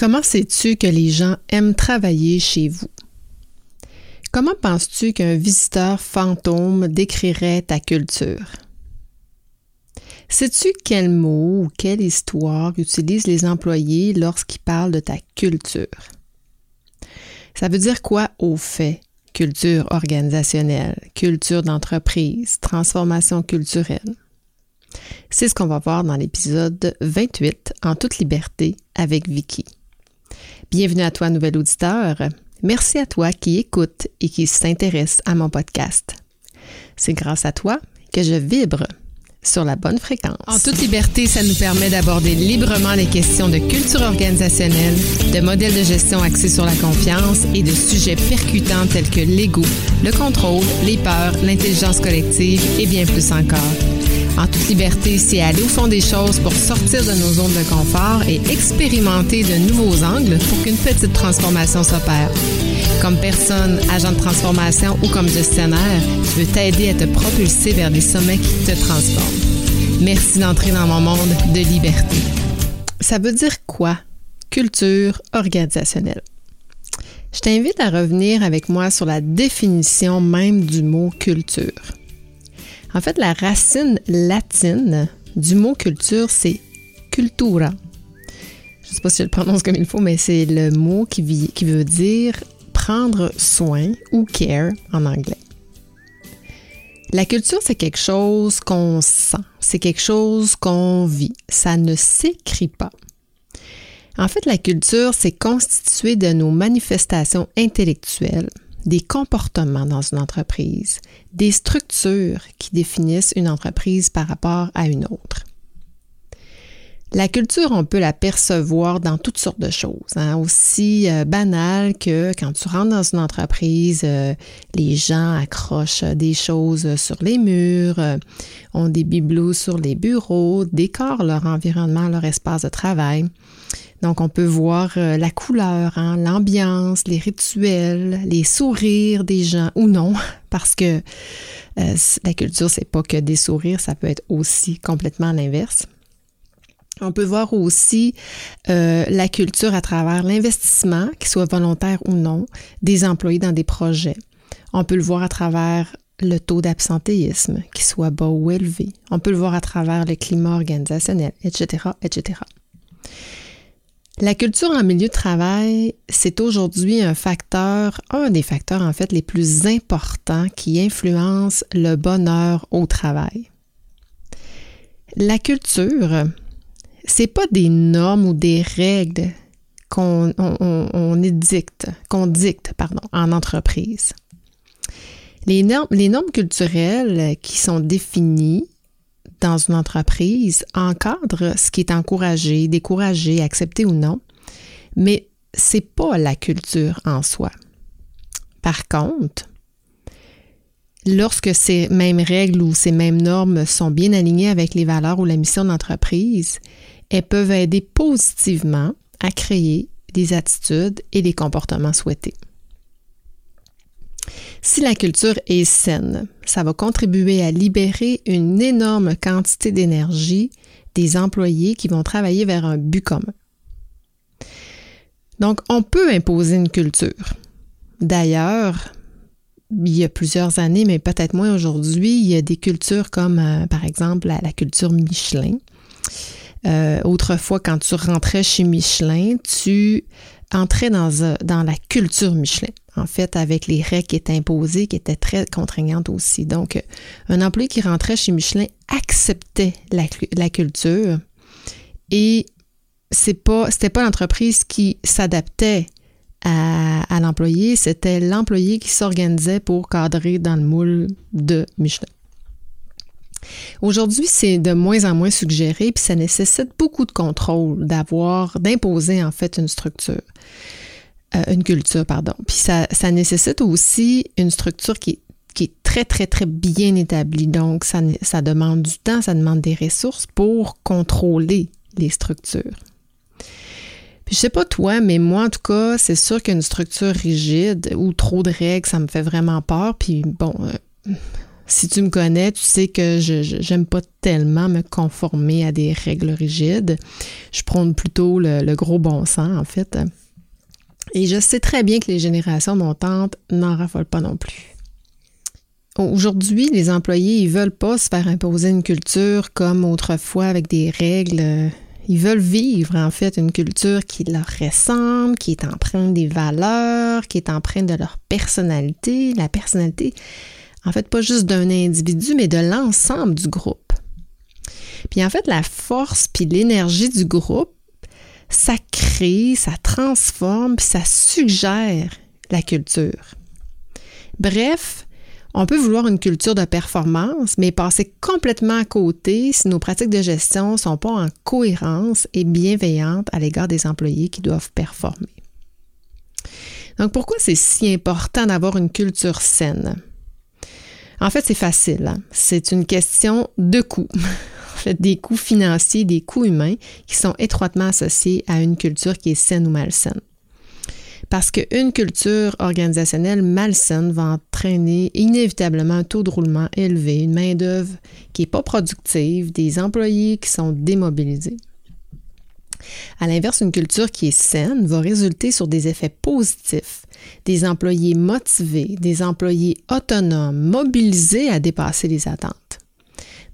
Comment sais-tu que les gens aiment travailler chez vous? Comment penses-tu qu'un visiteur fantôme décrirait ta culture? Sais-tu quel mot ou quelle histoire utilisent les employés lorsqu'ils parlent de ta culture? Ça veut dire quoi au fait? Culture organisationnelle, culture d'entreprise, transformation culturelle. C'est ce qu'on va voir dans l'épisode 28 en toute liberté avec Vicky. Bienvenue à toi, nouvel auditeur. Merci à toi qui écoute et qui s'intéresse à mon podcast. C'est grâce à toi que je vibre sur la bonne fréquence. En toute liberté, ça nous permet d'aborder librement les questions de culture organisationnelle, de modèles de gestion axés sur la confiance et de sujets percutants tels que l'ego, le contrôle, les peurs, l'intelligence collective et bien plus encore. En toute liberté, c'est aller au fond des choses pour sortir de nos zones de confort et expérimenter de nouveaux angles pour qu'une petite transformation s'opère. Comme personne, agent de transformation ou comme gestionnaire, je veux t'aider à te propulser vers des sommets qui te transforment. Merci d'entrer dans mon monde de liberté. Ça veut dire quoi? Culture organisationnelle. Je t'invite à revenir avec moi sur la définition même du mot culture. En fait, la racine latine du mot culture, c'est cultura. Je ne sais pas si je le prononce comme il faut, mais c'est le mot qui, veut dire prendre soin ou care en anglais. La culture, c'est quelque chose qu'on sent, c'est quelque chose qu'on vit. Ça ne s'écrit pas. En fait, la culture, c'est constitué de nos manifestations intellectuelles, des comportements dans une entreprise, des structures qui définissent une entreprise par rapport à une autre. La culture, on peut la percevoir dans toutes sortes de choses, hein. aussi euh, banal que quand tu rentres dans une entreprise, euh, les gens accrochent des choses sur les murs, euh, ont des bibelots sur les bureaux, décorent leur environnement, leur espace de travail. Donc, on peut voir la couleur, hein, l'ambiance, les rituels, les sourires des gens ou non, parce que la culture, c'est pas que des sourires, ça peut être aussi complètement l'inverse. On peut voir aussi euh, la culture à travers l'investissement, qu'il soit volontaire ou non, des employés dans des projets. On peut le voir à travers le taux d'absentéisme, qu'il soit bas ou élevé. On peut le voir à travers le climat organisationnel, etc., etc. La culture en milieu de travail, c'est aujourd'hui un facteur, un des facteurs en fait les plus importants qui influence le bonheur au travail. La culture, c'est pas des normes ou des règles qu'on dicte pardon, en entreprise. Les normes culturelles qui sont définies dans une entreprise encadrent ce qui est encouragé, découragé, accepté ou non, mais c'est pas la culture en soi. Par contre, lorsque ces mêmes règles ou ces mêmes normes sont bien alignées avec les valeurs ou la mission d'entreprise, elles peuvent aider positivement à créer des attitudes et des comportements souhaités. Si la culture est saine, ça va contribuer à libérer une énorme quantité d'énergie des employés qui vont travailler vers un but commun. Donc, on peut imposer une culture. D'ailleurs, il y a plusieurs années, mais peut-être moins aujourd'hui, il y a des cultures comme, euh, par exemple, la culture Michelin, euh, autrefois, quand tu rentrais chez Michelin, tu entrais dans, euh, dans la culture Michelin, en fait, avec les règles qui étaient imposées, qui étaient très contraignantes aussi. Donc, euh, un employé qui rentrait chez Michelin acceptait la, culture et c'est pas, pas l'entreprise qui s'adaptait à, à l'employé, c'était l'employé qui s'organisait pour cadrer dans le moule de Michelin. Aujourd'hui, c'est de moins en moins suggéré, puis ça nécessite beaucoup de contrôle d'avoir, d'imposer en fait une structure, euh, une culture, pardon. Puis ça, nécessite aussi une structure qui, qui est très, très, très bien établie. Donc, ça, ça demande du temps, ça demande des ressources pour contrôler les structures. Puis je sais pas toi, mais moi, en tout cas, c'est sûr qu'une structure rigide ou trop de règles, ça me fait vraiment peur. Puis bon, euh, Si tu me connais, tu sais que je n'aime pas tellement me conformer à des règles rigides. Je prône plutôt le, gros bon sens, en fait. Et je sais très bien que les générations montantes n'en raffolent pas non plus. Aujourd'hui, les employés, ils veulent pas se faire imposer une culture comme autrefois avec des règles. Ils veulent vivre, en fait, une culture qui leur ressemble, qui est empreinte des valeurs, qui est empreinte de leur personnalité. La personnalité, en fait, pas juste d'un individu, mais de l'ensemble du groupe. Puis en fait, la force puis l'énergie du groupe, ça crée, ça transforme, ça suggère la culture. Bref, on peut vouloir une culture de performance, mais passer complètement à côté si nos pratiques de gestion ne sont pas en cohérence et bienveillantes à l'égard des employés qui doivent performer. Donc, pourquoi c'est si important d'avoir une culture saine? En fait, c'est facile. Hein. C'est une question de coûts. des coûts financiers, des coûts humains qui sont étroitement associés à une culture qui est saine ou malsaine. Parce qu'une culture organisationnelle malsaine va entraîner inévitablement un taux de roulement élevé, une main-d'œuvre qui n'est pas productive, des employés qui sont démobilisés. À l'inverse, une culture qui est saine va résulter sur des effets positifs, des employés motivés, des employés autonomes, mobilisés à dépasser les attentes.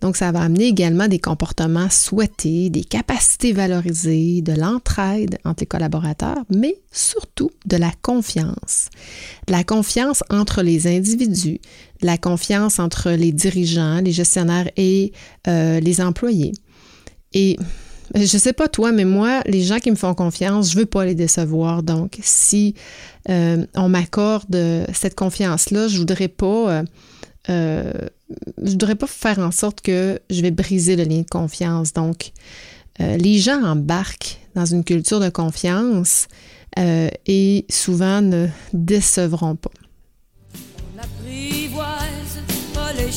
Donc, ça va amener également des comportements souhaités, des capacités valorisées, de l'entraide entre les collaborateurs, mais surtout de la confiance. De la confiance entre les individus, de la confiance entre les dirigeants, les gestionnaires et euh, les employés. Et je sais pas toi, mais moi, les gens qui me font confiance, je veux pas les décevoir. Donc, si euh, on m'accorde cette confiance-là, je voudrais pas, euh, euh, je voudrais pas faire en sorte que je vais briser le lien de confiance. Donc, les gens embarquent dans une culture de confiance et souvent ne décevront pas. On apprivoise pas les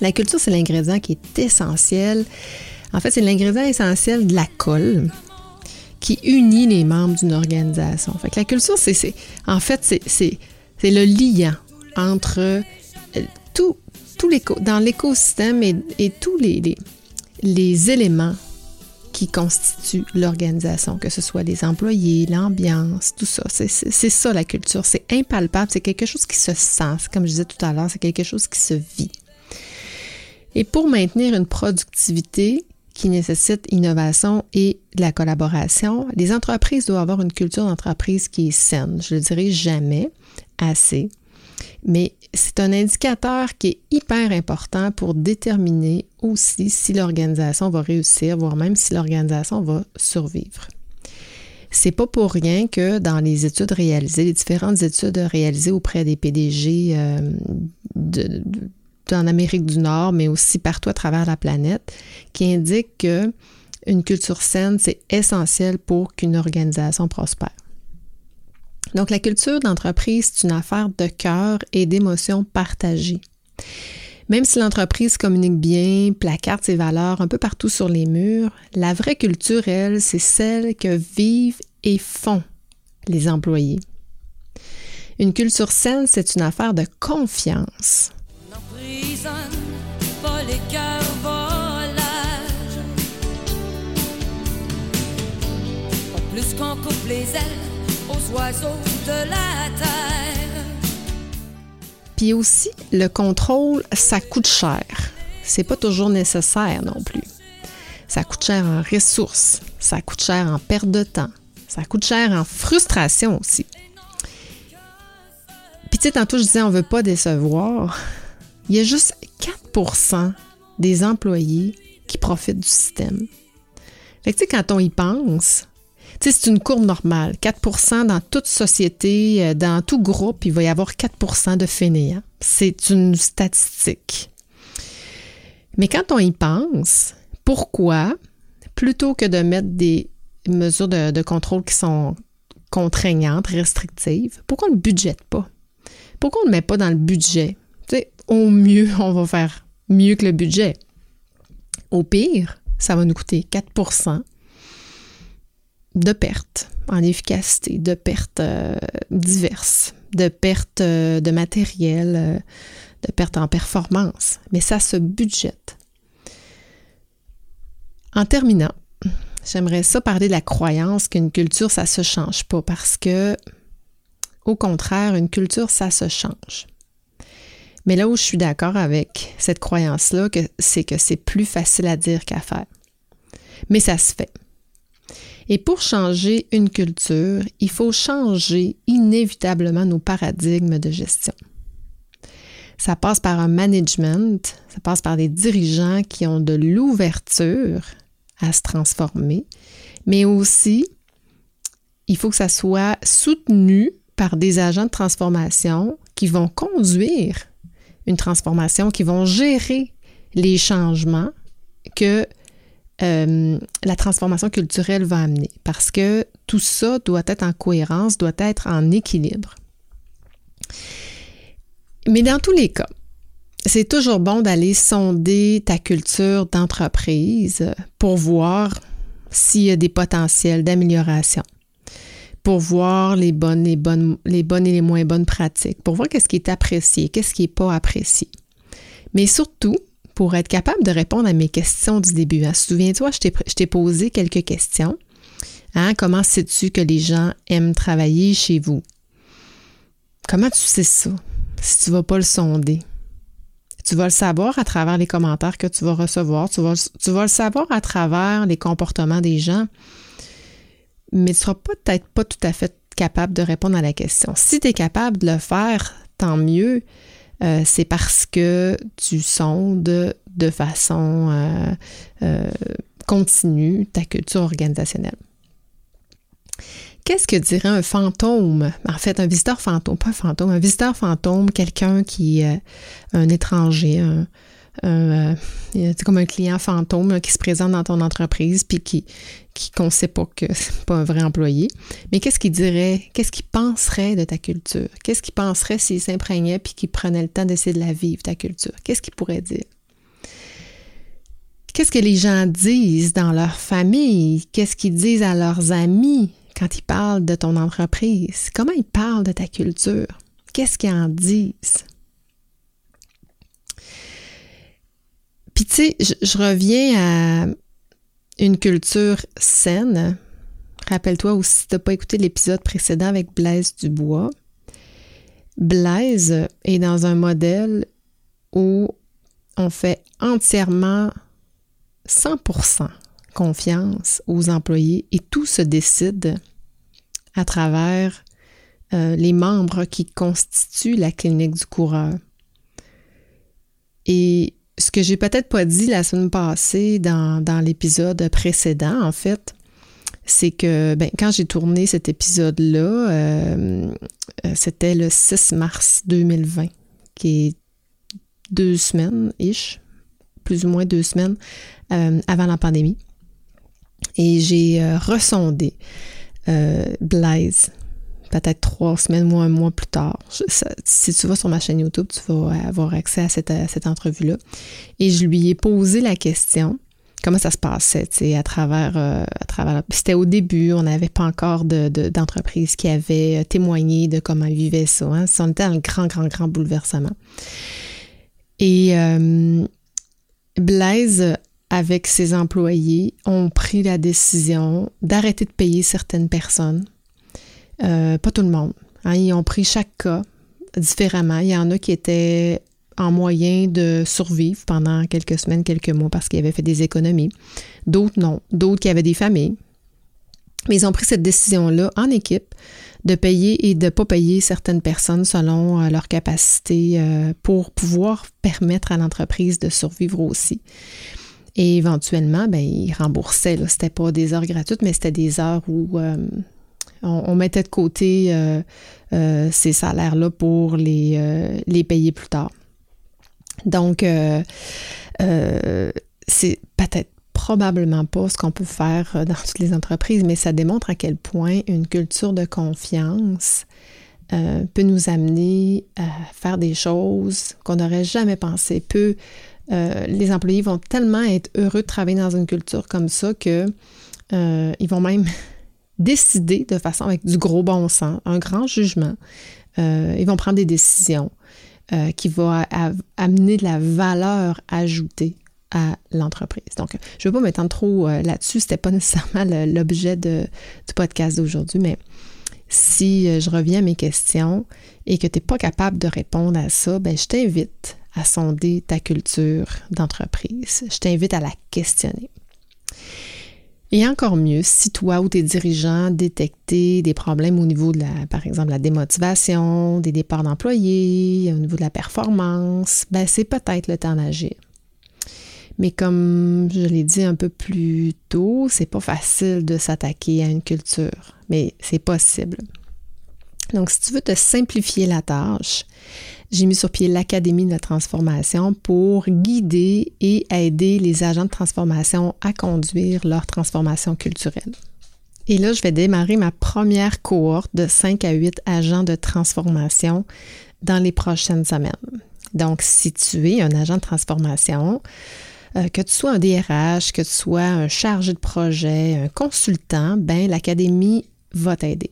la culture, c'est l'ingrédient qui est essentiel. En fait, c'est l'ingrédient essentiel de la colle qui unit les membres d'une organisation. Fait la culture, c'est, en fait, c'est, le lien entre euh, tout, dans l'écosystème et, tous les, les éléments qui constitue l'organisation, que ce soit les employés, l'ambiance, tout ça. C'est ça la culture. C'est impalpable, c'est quelque chose qui se sent. Comme je disais tout à l'heure, c'est quelque chose qui se vit. Et pour maintenir une productivité qui nécessite innovation et de la collaboration, les entreprises doivent avoir une culture d'entreprise qui est saine. Je ne le dirai jamais assez, mais c'est un indicateur qui est hyper important pour déterminer aussi si l'organisation va réussir, voire même si l'organisation va survivre. C'est pas pour rien que dans les études réalisées, les différentes études réalisées auprès des PDG euh, en Amérique du Nord, mais aussi partout à travers la planète, qui indiquent que une culture saine, c'est essentiel pour qu'une organisation prospère. Donc, la culture d'entreprise, c'est une affaire de cœur et d'émotions partagées. Même si l'entreprise communique bien, placarde ses valeurs un peu partout sur les murs, la vraie culture, elle, c'est celle que vivent et font les employés. Une culture saine, c'est une affaire de confiance. Puis aussi, le contrôle, ça coûte cher. C'est pas toujours nécessaire non plus. Ça coûte cher en ressources, ça coûte cher en perte de temps, ça coûte cher en frustration aussi. Puis tu sais, tantôt je disais on veut pas décevoir. Il y a juste 4% des employés qui profitent du système. Fait que quand on y pense, c'est une courbe normale. 4% dans toute société, euh, dans tout groupe, il va y avoir 4% de fainéants. C'est une statistique. Mais quand on y pense, pourquoi, plutôt que de mettre des mesures de, contrôle qui sont contraignantes, restrictives, pourquoi on ne budgète pas? Pourquoi on ne met pas dans le budget? Au mieux, on va faire mieux que le budget. Au pire, ça va nous coûter 4% de pertes en efficacité, de pertes euh, diverses, de pertes euh, de matériel, euh, de pertes en performance, mais ça se budgète. En terminant, j'aimerais ça parler de la croyance qu'une culture, ça se change pas parce que, au contraire, une culture, ça se change. Mais là où je suis d'accord avec cette croyance-là, c'est que c'est plus facile à dire qu'à faire. Mais ça se fait. Et pour changer une culture, il faut changer inévitablement nos paradigmes de gestion. Ça passe par un management, ça passe par des dirigeants qui ont de l'ouverture à se transformer, mais aussi, il faut que ça soit soutenu par des agents de transformation qui vont conduire une transformation, qui vont gérer les changements que euh, la transformation culturelle va amener. Parce que tout ça doit être en cohérence, doit être en équilibre. Mais dans tous les cas, c'est toujours bon d'aller sonder ta culture d'entreprise pour voir s'il y a des potentiels d'amélioration, pour voir les bonnes, et les moins bonnes pratiques, pour voir qu'est-ce qui est apprécié, qu'est-ce qui n'est pas apprécié. Mais surtout, pour être capable de répondre à mes questions du début. Hein. Souviens-toi, je t'ai posé quelques questions. Hein? Comment sais-tu que les gens aiment travailler chez vous? Comment tu sais ça? Si tu ne vas pas le sonder? Tu vas le savoir à travers les commentaires que tu vas recevoir. Tu vas le savoir à travers les comportements des gens. Mais tu ne seras peut-être pas tout à fait capable de répondre à la question. Si tu es capable de le faire, tant mieux. Euh, c'est parce que tu sondes de façon euh, euh, continue ta culture organisationnelle. Qu'est-ce que dirait un fantôme? En fait, un visiteur fantôme, pas un fantôme, un visiteur fantôme, quelqu'un qui est un étranger, un, un euh, comme un client fantôme qui se présente dans ton entreprise puis qui qu'on ne sait pas que c'est pas un vrai employé. Mais qu'est-ce qu'il dirait, qu'est-ce qu'il penserait de ta culture? Qu'est-ce qu'il penserait s'il s'imprégnait puis qu'il prenait le temps d'essayer de la vivre, ta culture? Qu'est-ce qu'il pourrait dire? Qu'est-ce que les gens disent dans leur famille? Qu'est-ce qu'ils disent à leurs amis quand ils parlent de ton entreprise? Comment ils parlent de ta culture? Qu'est-ce qu'ils en disent? Puis tu sais, je, reviens à une culture saine. Rappelle-toi aussi, si tu n'as pas écouté l'épisode précédent avec Blaise Dubois, Blaise est dans un modèle où on fait entièrement 100% confiance aux employés et tout se décide à travers euh, les membres qui constituent la clinique du coureur. Et ce que j'ai peut-être pas dit la semaine passée dans, l'épisode précédent, en fait, c'est que ben, quand j'ai tourné cet épisode-là, euh, euh, c'était le 6 mars 2020, qui est deux semaines-ish, plus ou moins deux semaines euh, avant la pandémie. Et j'ai ressondé Blaise, peut-être trois semaines ou un mois plus tard. si tu vas sur ma chaîne YouTube, tu vas avoir accès à cette, entrevue-là. Et je lui ai posé la question comment ça se passait, à travers, euh, à travers. C'était au début, on n'avait pas encore d'entreprise de, qui avait euh, témoigné de comment ils vivaient ça. Hein. On était grand, grand, grand bouleversement. Et euh, Blaise, avec ses employés, ont pris la décision d'arrêter de payer certaines personnes euh, pas tout le monde. Hein. ils ont pris chaque cas différemment. Il y en a qui étaient en moyen de survivre pendant quelques semaines, quelques mois parce qu'ils avaient fait des économies. D'autres non. D'autres qui avaient des familles. Mais ils ont pris cette décision-là en équipe de payer et de ne pas payer certaines personnes selon euh, leur capacité euh, pour pouvoir permettre à l'entreprise de survivre aussi. Et éventuellement, ben, ils remboursaient. Ce n'était pas des heures gratuites, mais c'était des heures où on, mettait de côté euh, euh, ces salaires-là pour les, euh, les, payer plus tard. Donc, c'est peut-être probablement pas ce qu'on peut faire dans toutes les entreprises, mais ça démontre à quel point une culture de confiance peut nous amener à faire des choses qu'on n'aurait jamais pensé. Peut, les employés vont tellement être heureux de travailler dans une culture comme ça que vont même décider de façon avec du gros bon sens, un grand jugement. Euh, ils vont prendre des décisions euh, qui vont amener de la valeur ajoutée à l'entreprise. Donc, je ne veux pas m'étendre trop euh, là-dessus, ce n'était pas nécessairement l'objet du podcast d'aujourd'hui, mais si je reviens à mes questions et que tu n'es pas capable de répondre à ça, ben, je t'invite à sonder ta culture d'entreprise. Je t'invite à la questionner. Et encore mieux, si toi ou tes dirigeants détectaient des problèmes au niveau de la, par exemple, la démotivation, des départs d'employés, au niveau de la performance, ben c'est peut-être le temps d'agir. Mais comme je l'ai dit un peu plus tôt, c'est pas facile de s'attaquer à une culture, mais c'est possible. Donc, si tu veux te simplifier la tâche, j'ai mis sur pied l'Académie de la transformation pour guider et aider les agents de transformation à conduire leur transformation culturelle. Et là, je vais démarrer ma première cohorte de 5 à 8 agents de transformation dans les prochaines semaines. Donc, si tu es un agent de transformation, euh, que tu sois un DRH, que tu sois un chargé de projet, un consultant, ben l'Académie va t'aider.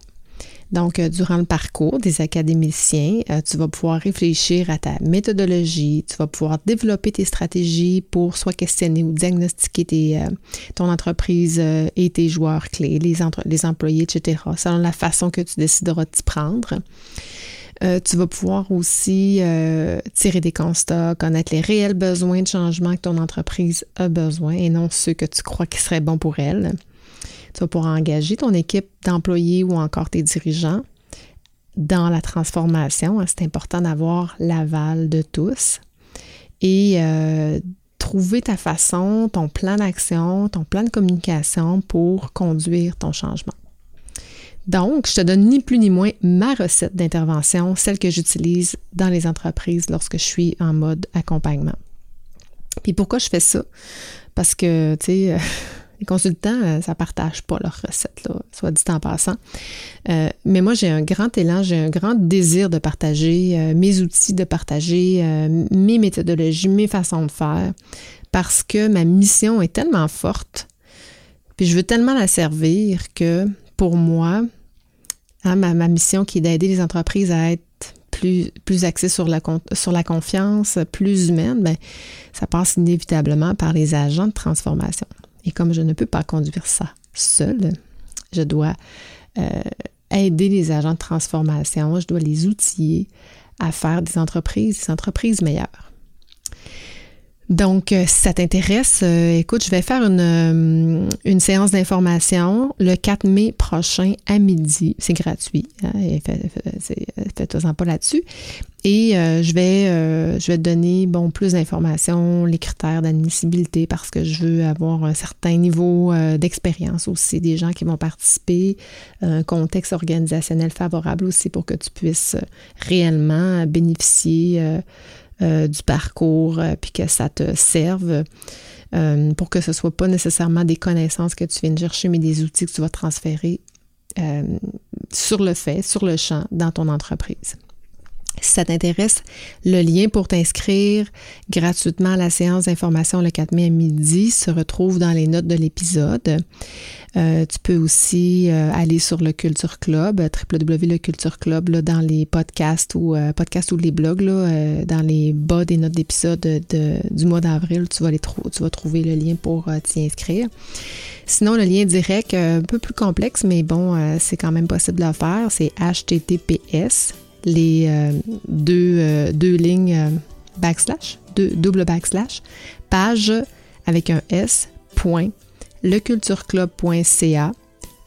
Donc, euh, durant le parcours des académiciens, euh, tu vas pouvoir réfléchir à ta méthodologie, tu vas pouvoir développer tes stratégies pour soit questionner ou diagnostiquer euh, ton entreprise et tes joueurs clés, les, les employés, etc., selon la façon que tu décideras de t'y prendre. tu vas pouvoir aussi tirer des constats, connaître les réels besoins de changement que ton entreprise a besoin et non ceux que tu crois qui seraient bons pour elle. Tu vas pouvoir engager ton équipe d'employés ou encore tes dirigeants dans la transformation. C'est important d'avoir l'aval de tous et euh, trouver ta façon, ton plan d'action, ton plan de communication pour conduire ton changement. Donc, je te donne ni plus ni moins ma recette d'intervention, celle que j'utilise dans les entreprises lorsque je suis en mode accompagnement. Puis pourquoi je fais ça? Parce que, tu sais, Les consultants, euh, ça partage pas leurs recettes, là, soit dit en passant. Euh, mais moi, j'ai un grand élan, j'ai un grand désir de partager euh, mes outils, de partager mes méthodologies, mes façons de faire, parce que ma mission est tellement forte, puis je veux tellement la servir que pour moi, hein, ma, mission qui est d'aider les entreprises à être plus, plus axées sur la, confiance, plus humaine, ben, ça passe inévitablement par les agents de transformation. Et comme je ne peux pas conduire ça seul, je dois euh, aider les agents de transformation, je dois les outiller à faire des entreprises, des entreprises meilleures. Donc, euh, si ça t'intéresse, euh, écoute, je vais faire une, une séance d'information le 4 mai prochain à midi. C'est gratuit. Hein, Faites-en pas là-dessus. Et euh, je, vais, euh, je vais te donner bon, plus d'informations, les critères d'admissibilité parce que je veux avoir un certain niveau euh, d'expérience aussi des gens qui vont participer, un contexte organisationnel favorable aussi pour que tu puisses réellement bénéficier du parcours puis que ça te serve. pour que ce ne soit pas nécessairement des connaissances que tu viens de chercher, mais des outils que tu vas transférer sur le fait, sur le champ, dans ton entreprise. Si ça t'intéresse, le lien pour t'inscrire gratuitement à la séance d'information le 4 mai à midi se retrouve dans les notes de l'épisode. Euh, tu peux aussi euh, aller sur le Culture Club, www.lecultureclub, là, dans les podcasts ou euh, les blogs, dans les bas des notes d'épisode de, du mois d'avril, tu vas, tu vas trouver le lien pour t'y inscrire. Sinon, le lien direct, un peu plus complexe, mais bon, c'est quand même possible de le faire, c'est https les euh, deux, euh, deux lignes euh, backslash, deux, double backslash, page avec un S, point, lecultureclub.ca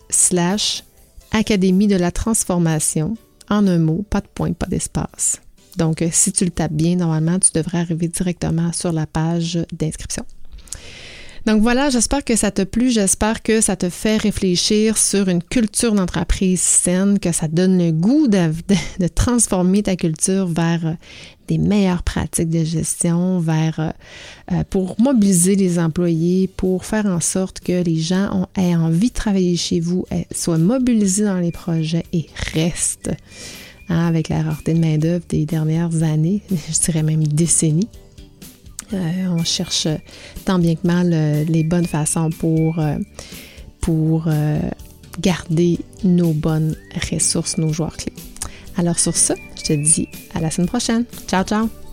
slash Académie de la transformation, en un mot, pas de point, pas d'espace. Donc, si tu le tapes bien, normalement, tu devrais arriver directement sur la page d'inscription. Donc voilà, j'espère que ça t'a plu, j'espère que ça te fait réfléchir sur une culture d'entreprise saine, que ça donne le goût de, transformer ta culture vers euh, des meilleures pratiques de gestion, vers euh, euh, pour mobiliser les employés, pour faire en sorte que les gens ont, aient envie de travailler chez vous, soient mobilisés dans les projets et restent. Hein, avec la rareté de main-d'œuvre des dernières années, je dirais même décennies. Euh, on cherche tant bien que mal euh, les bonnes façons pour, euh, pour garder nos bonnes ressources, nos joueurs clés. Alors sur ça, je te dis à la semaine prochaine. Ciao, ciao!